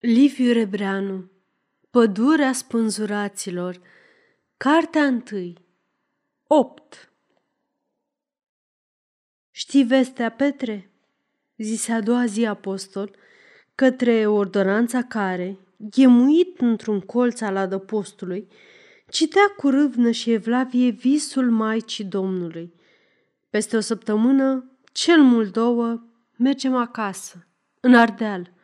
Liviu Rebreanu Pădurea spânzuraților Cartea întâi 8 Știi vestea, Petre? zise a doua zi apostol, către ordonanța care, ghemuit într-un colț al adăpostului, citea cu râvnă și evlavie visul Maicii Domnului. Peste o săptămână, cel mult două, mergem acasă, în Ardeal.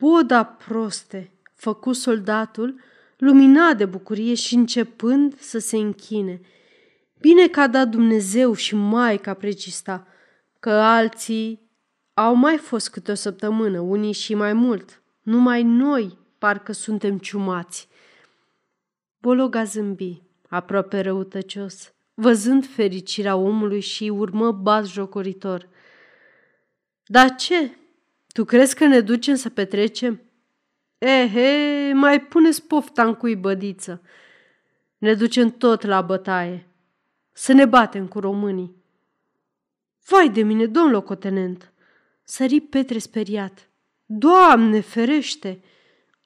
Boda proste, făcu soldatul, luminat de bucurie și începând să se închine. Bine că a dat Dumnezeu și Maica precista, că alții au mai fost câte o săptămână, unii și mai mult. Numai noi parcă suntem ciumați. Bologa zâmbi, aproape răutăcios, văzând fericirea omului și urmă bat jocoritor. Dar ce? Tu crezi că ne ducem să petrecem? Ehe, mai puneți pofta în cui bădiță. Ne ducem tot la bătaie. Să ne batem cu românii. Vai de mine, domn locotenent! Sări Petre speriat. Doamne, ferește!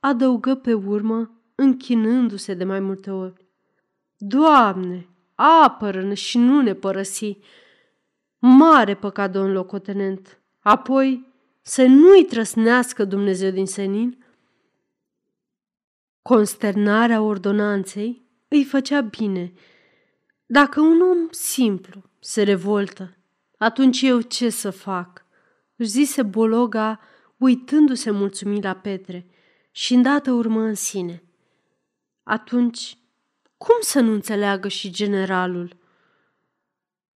Adăugă pe urmă, închinându-se de mai multe ori. Doamne, apără-ne și nu ne părăsi! Mare păcat, domn locotenent! Apoi să nu-i trăsnească Dumnezeu din senin? Consternarea ordonanței îi făcea bine. Dacă un om simplu se revoltă, atunci eu ce să fac? Își zise Bologa, uitându-se mulțumit la Petre și îndată urmă în sine. Atunci, cum să nu înțeleagă și generalul?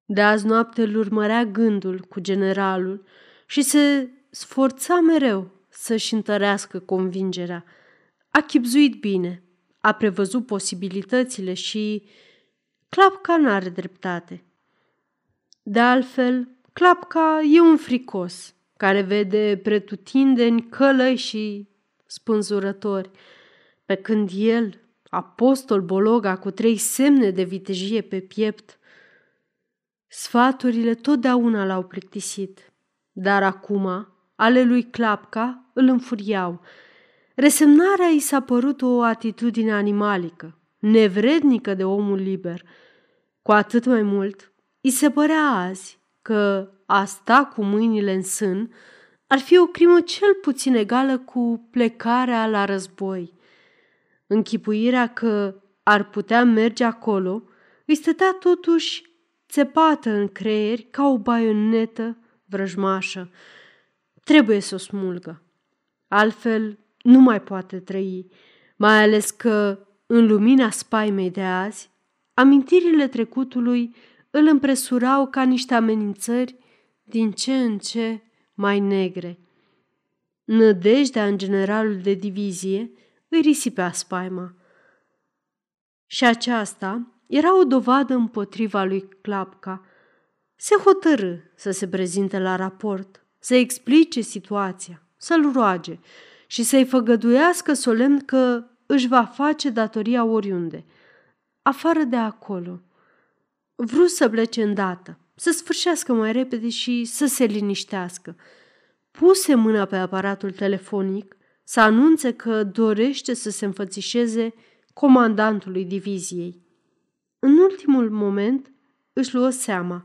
De azi noapte îl urmărea gândul cu generalul și se sforța mereu să-și întărească convingerea. A chipzuit bine, a prevăzut posibilitățile și Clapca n-are dreptate. De altfel, Clapca e un fricos care vede pretutindeni călăi și spânzurători, pe când el, apostol Bologa cu trei semne de vitejie pe piept, sfaturile totdeauna l-au plictisit. Dar acum, ale lui Clapca îl înfuriau. Resemnarea i s-a părut o atitudine animalică, nevrednică de omul liber. Cu atât mai mult, îi se părea azi că a sta cu mâinile în sân ar fi o crimă cel puțin egală cu plecarea la război. Închipuirea că ar putea merge acolo îi stătea totuși țepată în creier ca o baionetă vrăjmașă. Trebuie să o smulgă. Altfel nu mai poate trăi, mai ales că, în lumina spaimei de azi, amintirile trecutului îl împresurau ca niște amenințări din ce în ce mai negre. Nădejdea în generalul de divizie îi risipea spaima. Și aceasta era o dovadă împotriva lui Clapca. Se hotărâ să se prezinte la raport, să explice situația, să-l roage și să-i făgăduiască solemn că își va face datoria oriunde, afară de acolo. Vrut să plece îndată, să sfârșească mai repede și să se liniștească. Puse mâna pe aparatul telefonic să anunțe că dorește să se înfățișeze comandantului diviziei. În ultimul moment își luă seama.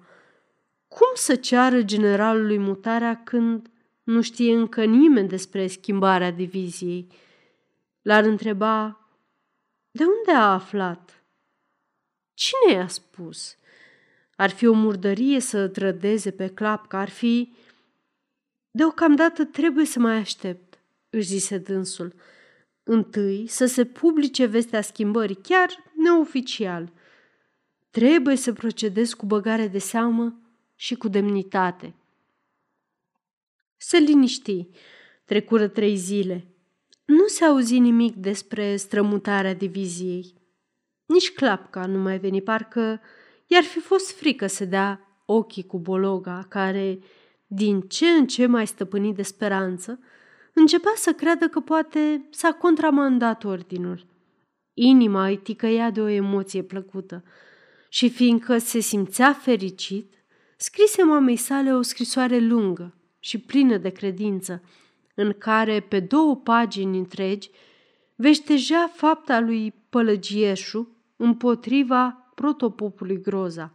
Cum să ceară generalului mutarea când nu știe încă nimeni despre schimbarea diviziei? L-ar întreba, de unde a aflat? Cine i-a spus? Ar fi o murdărie să trădeze pe clapcă, ar fi... Deocamdată trebuie să mai aștept, își zise dânsul. Întâi să se publice vestea schimbării, chiar neoficial. Trebuie să procedez cu băgare de seamă și cu demnitate. Se liniști. Trecură trei zile. Nu se auzi nimic despre strămutarea diviziei. Nici clapca nu mai veni, parcă i-ar fi fost frică să dea ochii cu bologa, care, din ce în ce mai stăpânit de speranță, începea să creadă că poate s-a contramandat ordinul. Inima îi ticăia de o emoție plăcută și fiindcă se simțea fericit, scrise mamei sale o scrisoare lungă și plină de credință, în care, pe două pagini întregi, veștejea fapta lui Pălăgieșu împotriva protopopului Groza.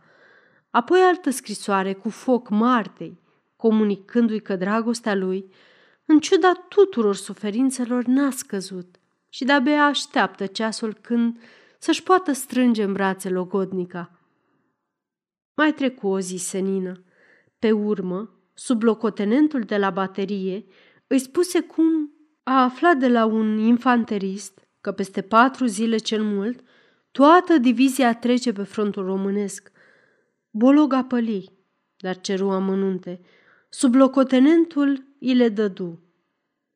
Apoi altă scrisoare cu foc Martei, comunicându-i că dragostea lui, în ciuda tuturor suferințelor, n-a scăzut și de-abia așteaptă ceasul când să-și poată strânge în brațe logodnica. Mai trecu o zi senină. Pe urmă, sub locotenentul de la baterie, îi spuse cum a aflat de la un infanterist că peste patru zile cel mult toată divizia trece pe frontul românesc. Bolog păli, dar ceru amănunte. Sub locotenentul îi le dădu.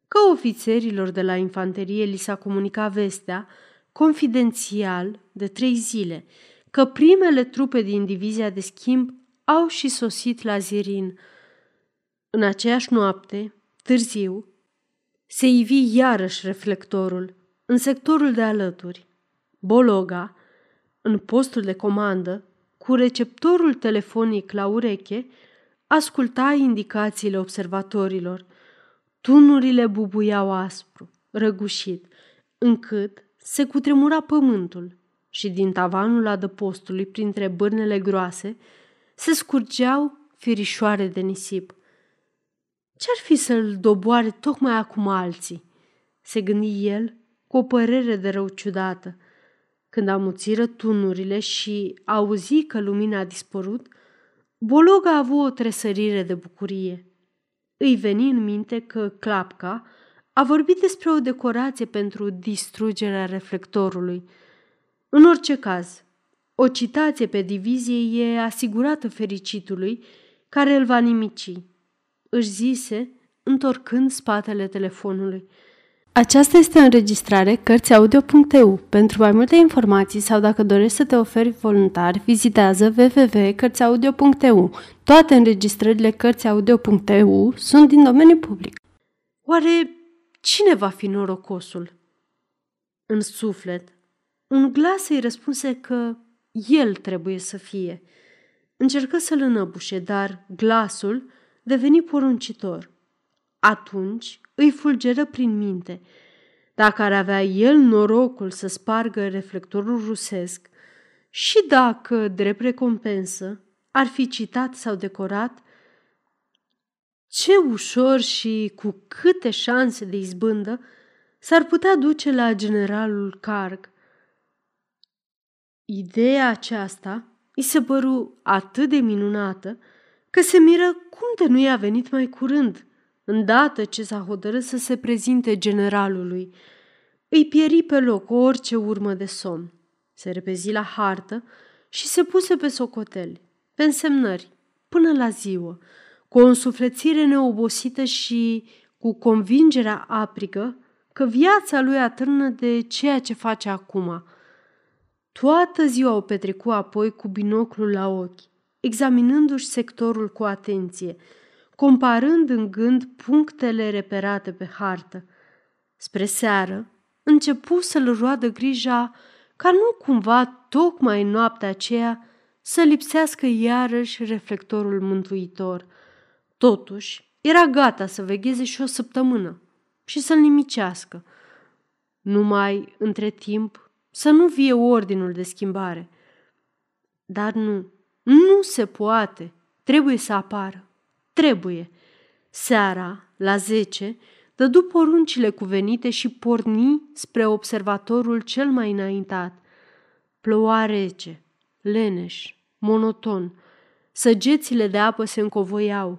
Că ofițerilor de la infanterie li s-a comunicat vestea, confidențial, de trei zile, că primele trupe din divizia de schimb au și sosit la Zirin. În aceeași noapte, târziu, se ivi iarăși reflectorul în sectorul de alături. Bologa, în postul de comandă, cu receptorul telefonic la ureche, asculta indicațiile observatorilor. Tunurile bubuiau aspru, răgușit, încât se cutremura pământul și din tavanul adăpostului, printre bârnele groase, se scurgeau firișoare de nisip. Ce-ar fi să-l doboare tocmai acum alții? Se gândi el cu o părere de rău ciudată. Când amuțiră tunurile și auzi că lumina a dispărut, Bologa a avut o tresărire de bucurie. Îi veni în minte că Clapca a vorbit despre o decorație pentru distrugerea reflectorului. În orice caz, o citație pe divizie e asigurată fericitului care îl va nimici, își zise, întorcând spatele telefonului. Aceasta este o înregistrare Cărțiaudio.eu. Pentru mai multe informații sau dacă dorești să te oferi voluntar, vizitează www.cărțiaudio.eu. Toate înregistrările Cărțiaudio.eu sunt din domeniu public. Oare cine va fi norocosul? În suflet, un glas îi răspunse că el trebuie să fie. Încercă să-l înăbușe, dar glasul deveni poruncitor. Atunci îi fulgeră prin minte. Dacă ar avea el norocul să spargă reflectorul rusesc și dacă, drept recompensă, ar fi citat sau decorat, ce ușor și cu câte șanse de izbândă s-ar putea duce la generalul Carg. Ideea aceasta îi se păru atât de minunată că se miră cum de nu i-a venit mai curând – Îndată ce s-a hotărât să se prezinte generalului, îi pieri pe loc orice urmă de somn. Se repezi la hartă și se puse pe socoteli, pe însemnări, până la ziua, cu o însuflețire neobosită și cu convingerea aprigă că viața lui atârnă de ceea ce face acum. Toată ziua o petrecu apoi cu binoclul la ochi, examinându-și sectorul cu atenție – comparând în gând punctele reperate pe hartă. Spre seară, începu să-l roadă grija ca nu cumva tocmai în noaptea aceea să lipsească iarăși reflectorul mântuitor. Totuși, era gata să vegheze și o săptămână și să-l nimicească. Numai, între timp, să nu vie ordinul de schimbare. Dar nu, nu se poate, trebuie să apară. Trebuie. Seara, la zece, dădu poruncile cuvenite și porni spre observatorul cel mai înaintat. Ploua rece, leneș, monoton. Săgețile de apă se încovoiau.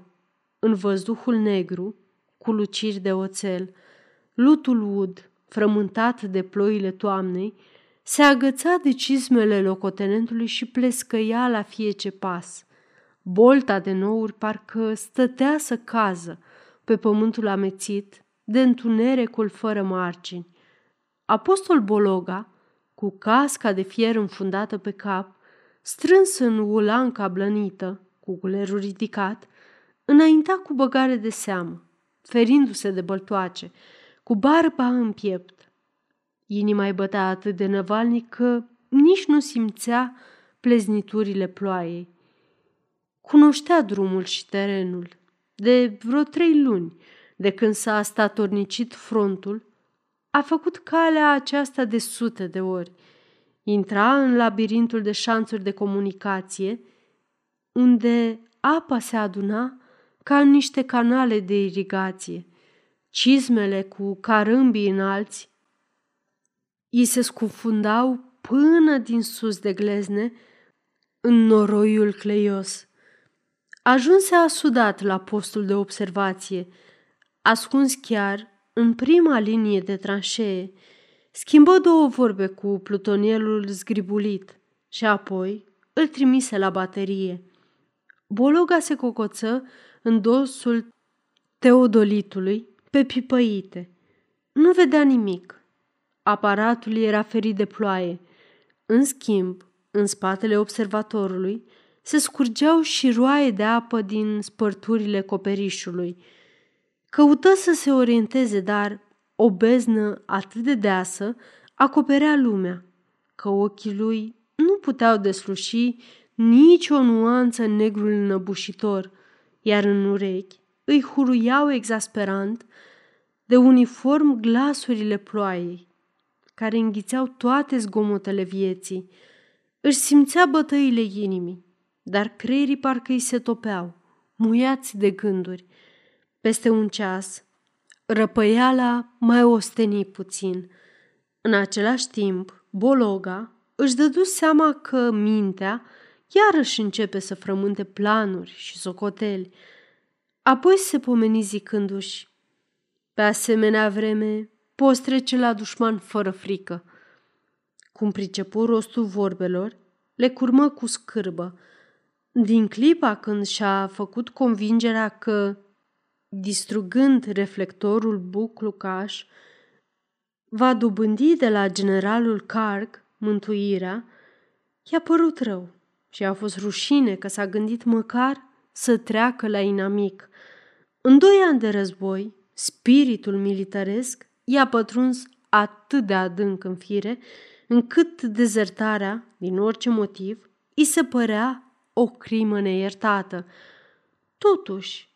În văzduhul negru, cu luciri de oțel, lutul ud, frământat de ploile toamnei, se agăța de cizmele locotenentului și plescăia la fiece pas – Bolta de nouri parcă stătea să cază pe pământul amețit de întunericul fără margini. Apostol Bologa, cu casca de fier înfundată pe cap, strâns în ulanca blănită, cu gulerul ridicat, înaintea cu băgare de seamă, ferindu-se de băltoace, cu barba în piept. Inima îi bătea atât de năvalnic că nici nu simțea plezniturile ploaiei. Cunoștea drumul și terenul. De vreo trei luni, de când s-a statornicit frontul, a făcut calea aceasta de sute de ori. Intra în labirintul de șanțuri de comunicație, unde apa se aduna ca în niște canale de irigație. Cizmele cu carâmbii înalți îi se scufundau până din sus de glezne în noroiul cleios. Ajunse asudat la postul de observație, ascuns chiar în prima linie de tranșee, schimbă două vorbe cu plutonierul zgribulit și apoi îl trimise la baterie. Bologa se cocoță în dosul teodolitului pe pipăite. Nu vedea nimic. Aparatul era ferit de ploaie. În schimb, în spatele observatorului, se scurgeau și roaie de apă din spărturile coperișului. Căută să se orienteze, dar o beznă atât de deasă acoperea lumea, că ochii lui nu puteau desluși nici o nuanță în negrul înăbușitor, iar în urechi îi huruiau exasperant de uniform glasurile ploaiei, care înghițeau toate zgomotele vieții. Își simțea bătăile inimii, dar creierii parcă îi se topeau, muiați de gânduri. Peste un ceas, răpăiala mai osteni puțin. În același timp, Bologa își dădu seama că mintea iarăși începe să frământe planuri și socoteli. Apoi se pomeni zicându-și, pe asemenea vreme poți trece la dușman fără frică. Cum pricepu rostul vorbelor, le curmă cu scârbă. Din clipa când și-a făcut convingerea că, distrugând reflectorul buclucaș, va dobândi de la generalul Carg mântuirea, i-a părut rău și a fost rușine că s-a gândit măcar să treacă la inamic. În doi ani de război, spiritul militaresc i-a pătruns atât de adânc în fire, încât dezertarea, din orice motiv, îi se părea o crimă neiertată. Totuși,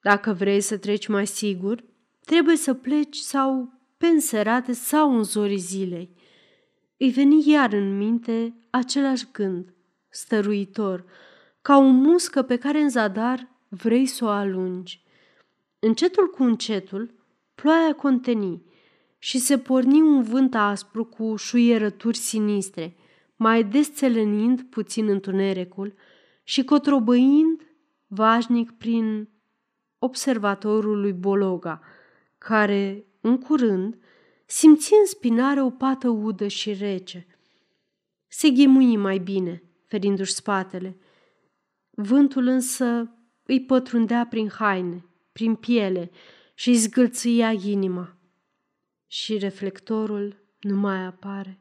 dacă vrei să treci mai sigur, trebuie să pleci sau pe înserate sau în zorii zilei. Îi veni iar în minte același gând, stăruitor, ca o muscă pe care în zadar vrei să o alungi. Încetul cu încetul, ploaia conteni și se porni un vânt aspru cu șuierături sinistre, mai desțelenind puțin întunericul și cotrobăind vașnic prin observatorul lui Bologa, care, în curând, simți în spinare o pată udă și rece. Se ghemui mai bine, ferindu-și spatele. Vântul însă îi pătrundea prin haine, prin piele și îi zgâlțâia inima. Și reflectorul nu mai apare,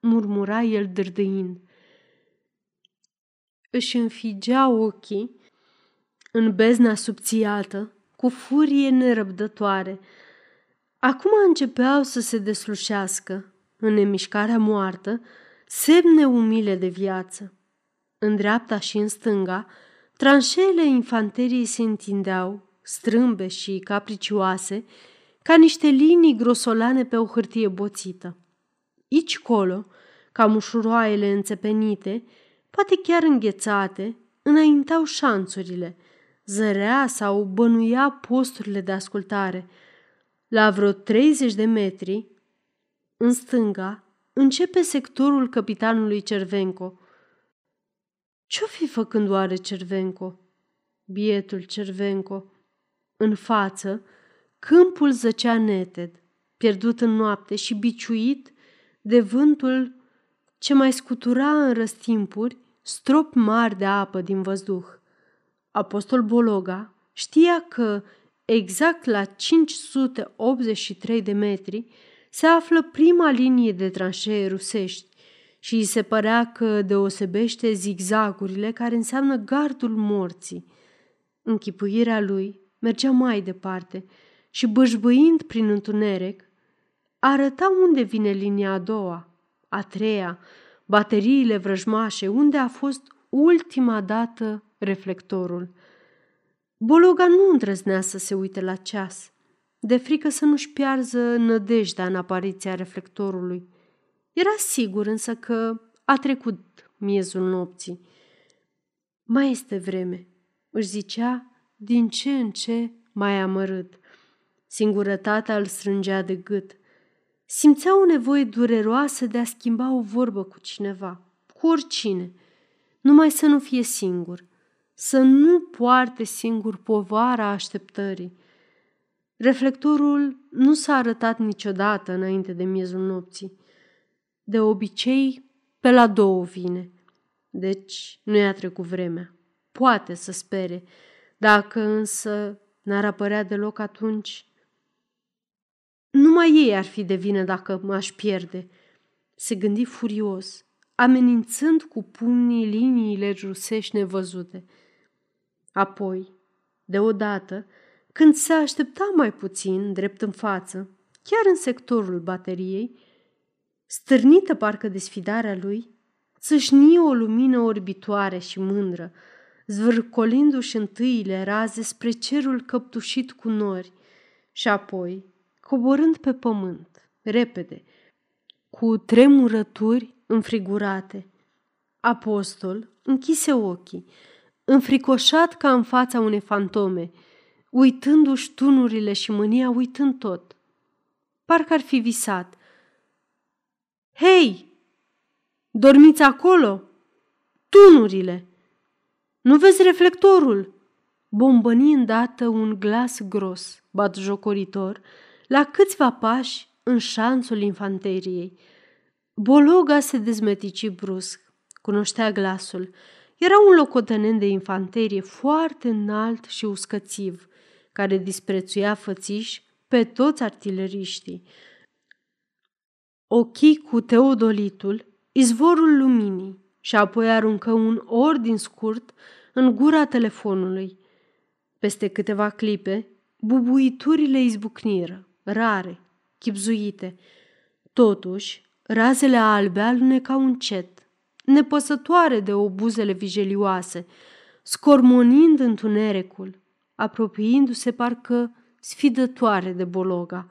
murmura el dârdâind. Își înfigea ochii în bezna subțiată, cu furie nerăbdătoare. Acum începeau să se deslușească, în nemișcarea moartă, semne umile de viață. În dreapta și în stânga, tranșeele infanteriei se întindeau, strâmbe și capricioase, ca niște linii grosolane pe o hârtie boțită. Ici colo, ca mușuroaiele înțepenite, poate chiar înghețate, înaintau șanțurile, zărea sau bănuia posturile de ascultare. La vreo 30 de metri, în stânga, începe sectorul capitanului Cervenco. Ce-o fi făcând oare Cervenco? Bietul Cervenco. În față, câmpul zăcea neted, pierdut în noapte și biciuit de vântul ce mai scutura în răstimpuri strop mari de apă din văzduh. Apostol Bologa știa că exact la 583 de metri se află prima linie de tranșee rusești și îi se părea că deosebește zigzagurile care înseamnă gardul morții. Închipuirea lui mergea mai departe și bășbăind prin întuneric, arăta unde vine linia a doua, a treia, bateriile vrăjmașe, unde a fost ultima dată reflectorul. Bologa nu îndrăznea să se uite la ceas – de frică să nu-și piarză nădejdea în apariția reflectorului. Era sigur însă că a trecut miezul nopții. Mai este vreme, își zicea din ce în ce mai amărât. Singurătatea îl strângea de gât. Simțea o nevoie dureroasă de a schimba o vorbă cu cineva, cu oricine, numai să nu fie singur, să nu poarte singur povara așteptării. Reflectorul nu s-a arătat niciodată înainte de miezul nopții. De obicei, pe la două vine. Deci nu i-a trecut vremea. Poate să spere. Dacă însă n-ar apărea deloc atunci, numai ei ar fi de vină dacă m-aș pierde. Se gândi furios, amenințând cu pumnii liniile rusești nevăzute. Apoi, deodată, când se aștepta mai puțin, drept în față, chiar în sectorul bateriei, stârnită parcă de sfidarea lui, țâșni o lumină orbitoare și mândră, zvârcolindu-și întâiile raze spre cerul căptușit cu nori și apoi, coborând pe pământ, repede, cu tremurături înfrigurate. Apostol închise ochii, înfricoșat ca în fața unei fantome, uitându-și tunurile și mânia uitând tot. Parcă ar fi visat. Hei! Dormiți acolo? Tunurile! Nu vezi reflectorul? Bombăni îndată un glas gros, batjocoritor, la câțiva pași în șanțul infanteriei. Bologa se dezmetici brusc. Cunoștea glasul. Era un locotenent de infanterie foarte înalt și uscățiv, care disprețuia fățiș pe toți artileriștii. Ochii cu teodolitul, izvorul luminii, și apoi aruncă un ordin scurt în gura telefonului. Peste câteva clipe, bubuiturile izbucniră, rare, chipzuite. Totuși, razele albe alunecau încet, nepăsătoare de obuzele vijelioase, scormonind întunericul, apropiindu-se parcă sfidătoare de bologa.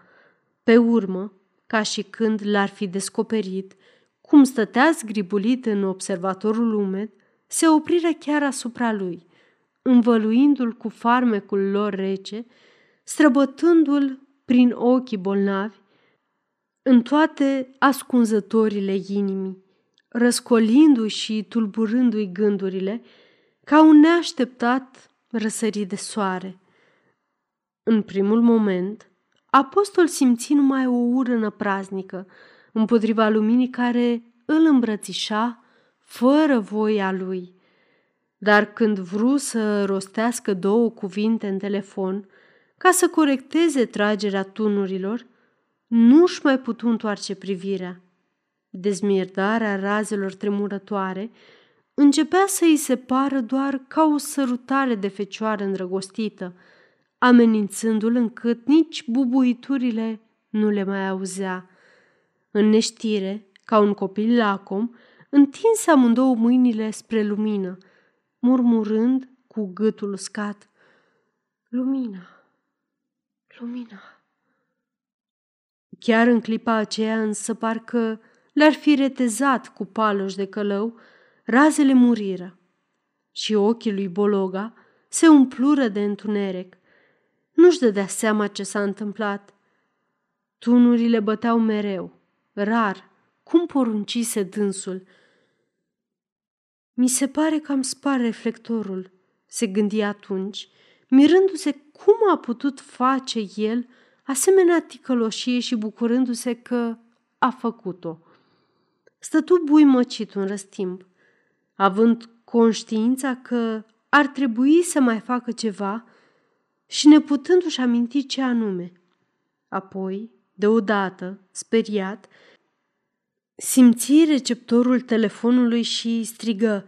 Pe urmă, ca și când l-ar fi descoperit, cum stătea zgribulit în observatorul umed, se opriră chiar asupra lui, învăluindu-l cu farmecul lor rece, străbătându-l prin ochii bolnavi, în toate ascunzătorile inimii, răscolindu-și și tulburându-i gândurile, ca un neașteptat răsărit de soare. În primul moment, apostol simți numai o urână praznică împotriva luminii care îl îmbrățișa fără voia lui. Dar când vru să rostească două cuvinte în telefon, ca să corecteze tragerea tunurilor, nu-și mai putu întoarce privirea. Dezmierdarea razelor tremurătoare începea să îi se pară doar ca o sărutare de fecioară îndrăgostită, amenințându-l încât nici bubuiturile nu le mai auzea. În neștire, ca un copil lacom, întinse amândouă mâinile spre lumină, murmurând cu gâtul uscat. Lumina, lumina. Chiar în clipa aceea însă parcă le-ar fi retezat cu paloș de călău, razele muriră și ochii lui Bologa se umplură de întuneric. Nu-și dădea seama ce s-a întâmplat. Tunurile băteau mereu, rar, cum poruncise dânsul. Mi se pare că am spart reflectorul, se gândi atunci, mirându-se cum a putut face el asemenea ticăloșie și bucurându-se că a făcut-o. Stătu buimăcit un răstimp, având conștiința că ar trebui să mai facă ceva și neputându-și aminti ce anume. Apoi, deodată, speriat, simți receptorul telefonului și strigă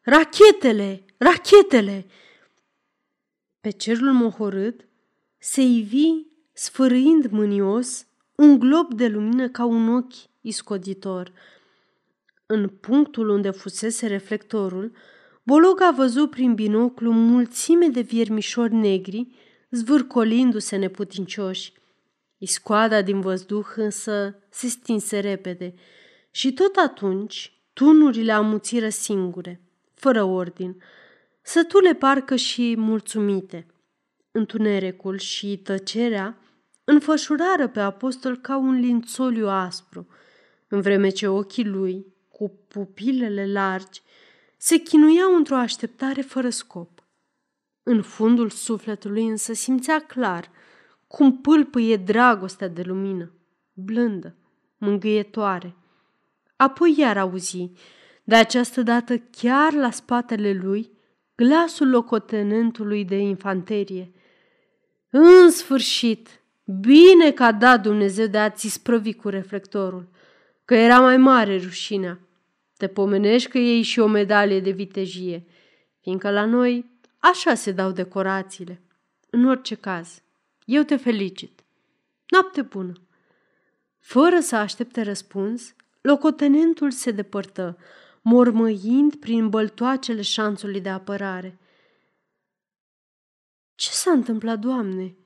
Rachetele! Rachetele! Pe cerul mohorât se ivi, sfârâind mânios, un glob de lumină ca un ochi iscoditor. În punctul unde fusese reflectorul, Bolog a văzut prin binoclu mulțime de viermișori negri zvârcolindu-se neputincioși. Iscoada din văzduh însă se stinse repede și tot atunci tunurile amuțiră singure, fără ordin, sătule parcă și mulțumite. Întunericul și tăcerea înfășurară pe apostol ca un lințoliu aspru, în vreme ce ochii lui, cu pupilele largi, se chinuiau într-o așteptare fără scop. În fundul sufletului însă simțea clar cum pâlpâie dragostea de lumină, blândă, mângâietoare. Apoi iar auzi, de această dată chiar la spatele lui, glasul locotenentului de infanterie. În sfârșit, bine că a dat Dumnezeu de a-ți sprăvi cu reflectorul, că era mai mare rușinea. Te pomenești că iei și o medalie de vitejie, fiindcă la noi așa se dau decorațiile. În orice caz, eu te felicit. Noapte bună! Fără să aștepte răspuns, locotenentul se depărtă, mormăind prin băltoacele șanțului de apărare. Ce s-a întâmplat, doamne?"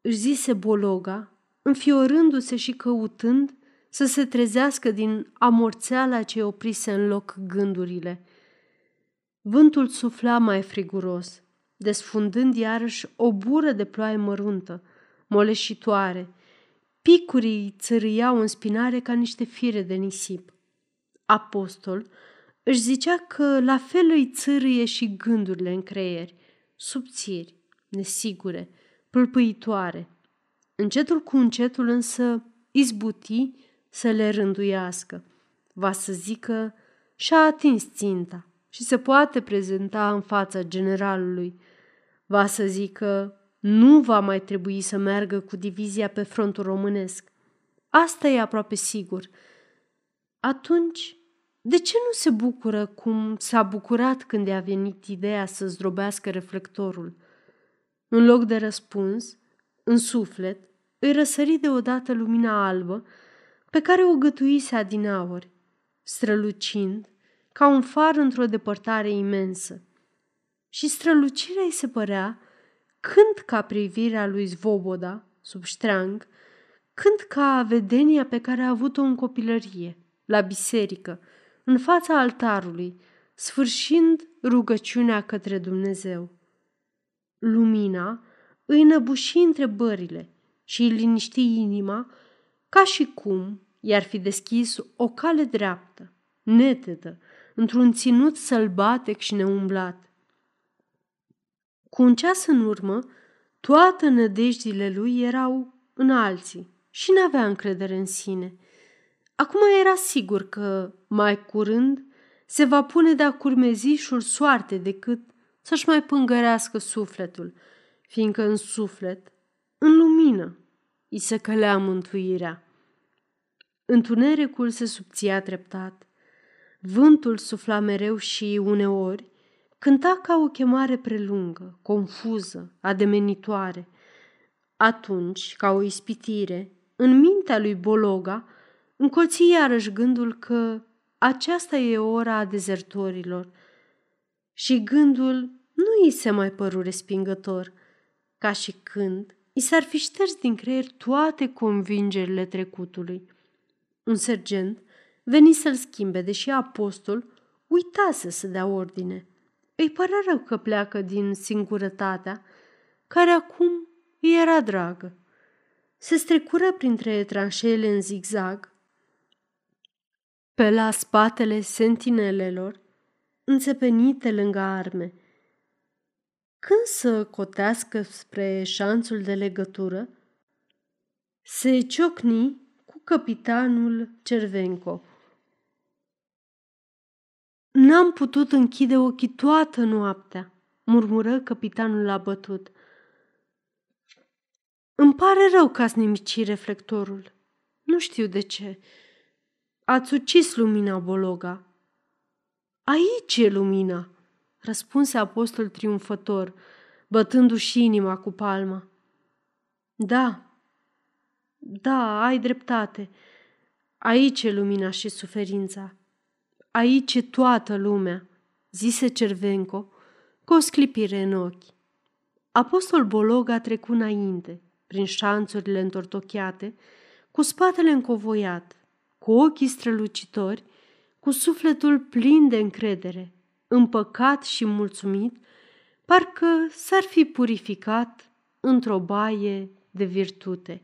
își zise Bologa, înfiorându-se și căutând să se trezească din amorțeala ce oprise în loc gândurile. Vântul sufla mai friguros, desfundând iarăși o bură de ploaie măruntă, moleșitoare. Picurii țărâiau în spinare ca niște fire de nisip. Apostol își zicea că la fel îi țârâie și gândurile în creier, subțiri, nesigure, pâlpâitoare. Încetul cu încetul însă izbuti să le rânduiască. Va să zică și-a atins ținta și se poate prezenta în fața generalului. Va să zică nu va mai trebui să meargă cu divizia pe frontul românesc. Asta e aproape sigur. Atunci, de ce nu se bucură cum s-a bucurat când i-a venit ideea să zdrobească reflectorul? În loc de răspuns, în suflet, îi răsări deodată lumina albă pe care o gătuise adinaori, strălucind ca un far într-o depărtare imensă. Și strălucirea îi se părea când ca privirea lui Zvoboda, sub ștreang, când ca vedenia pe care a avut-o în copilărie, la biserică, în fața altarului, sfârșind rugăciunea către Dumnezeu. Lumina îi năbuși întrebările și îi liniști inima ca și cum i-ar fi deschis o cale dreaptă, netedă, într-un ținut sălbatec și neumblat. Cu un ceas în urmă, toate nădejdile lui erau în alții și n-avea încredere în sine. Acum era sigur că, mai curând, se va pune de-a curmezișul soarte decât să-și mai pângărească sufletul, fiindcă în suflet, în lumină, îi se călea mântuirea. Întunericul se subția treptat. Vântul sufla mereu și uneori cânta ca o chemare prelungă, confuză, ademenitoare. Atunci, ca o ispitire, în mintea lui Bologa, încolți iarăși gândul că aceasta e ora a dezertorilor. Și gândul nu îi se mai păru respingător, ca și când i s-ar fi șters din creier toate convingerile trecutului. Un sergent veni să-l schimbe, deși apostol uitase să dea ordine. Îi părea rău că pleacă din singurătatea, care acum îi era dragă. Se strecură printre tranșele în zigzag, pe la spatele sentinelelor, înțepenite lângă arme. Când să cotească spre șanțul de legătură, se ciocni cu capitanul Cervenco. N-am putut închide ochii toată noaptea, murmură capitanul abătut. Îmi pare rău că ați nimicit reflectorul. Nu știu de ce. Ați ucis lumina, Bologa. Aici e lumina, răspunse apostol triumfător, bătându-și inima cu palma. Da, da, ai dreptate. Aici e lumina și suferința. Aici e toată lumea, zise Cervenco cu o sclipire în ochi. Apostol Bolog a trecut înainte, prin șanțurile întortocheate, cu spatele încovoiat, cu ochii strălucitori, cu sufletul plin de încredere, împăcat și mulțumit, parcă s-ar fi purificat într-o baie de virtute.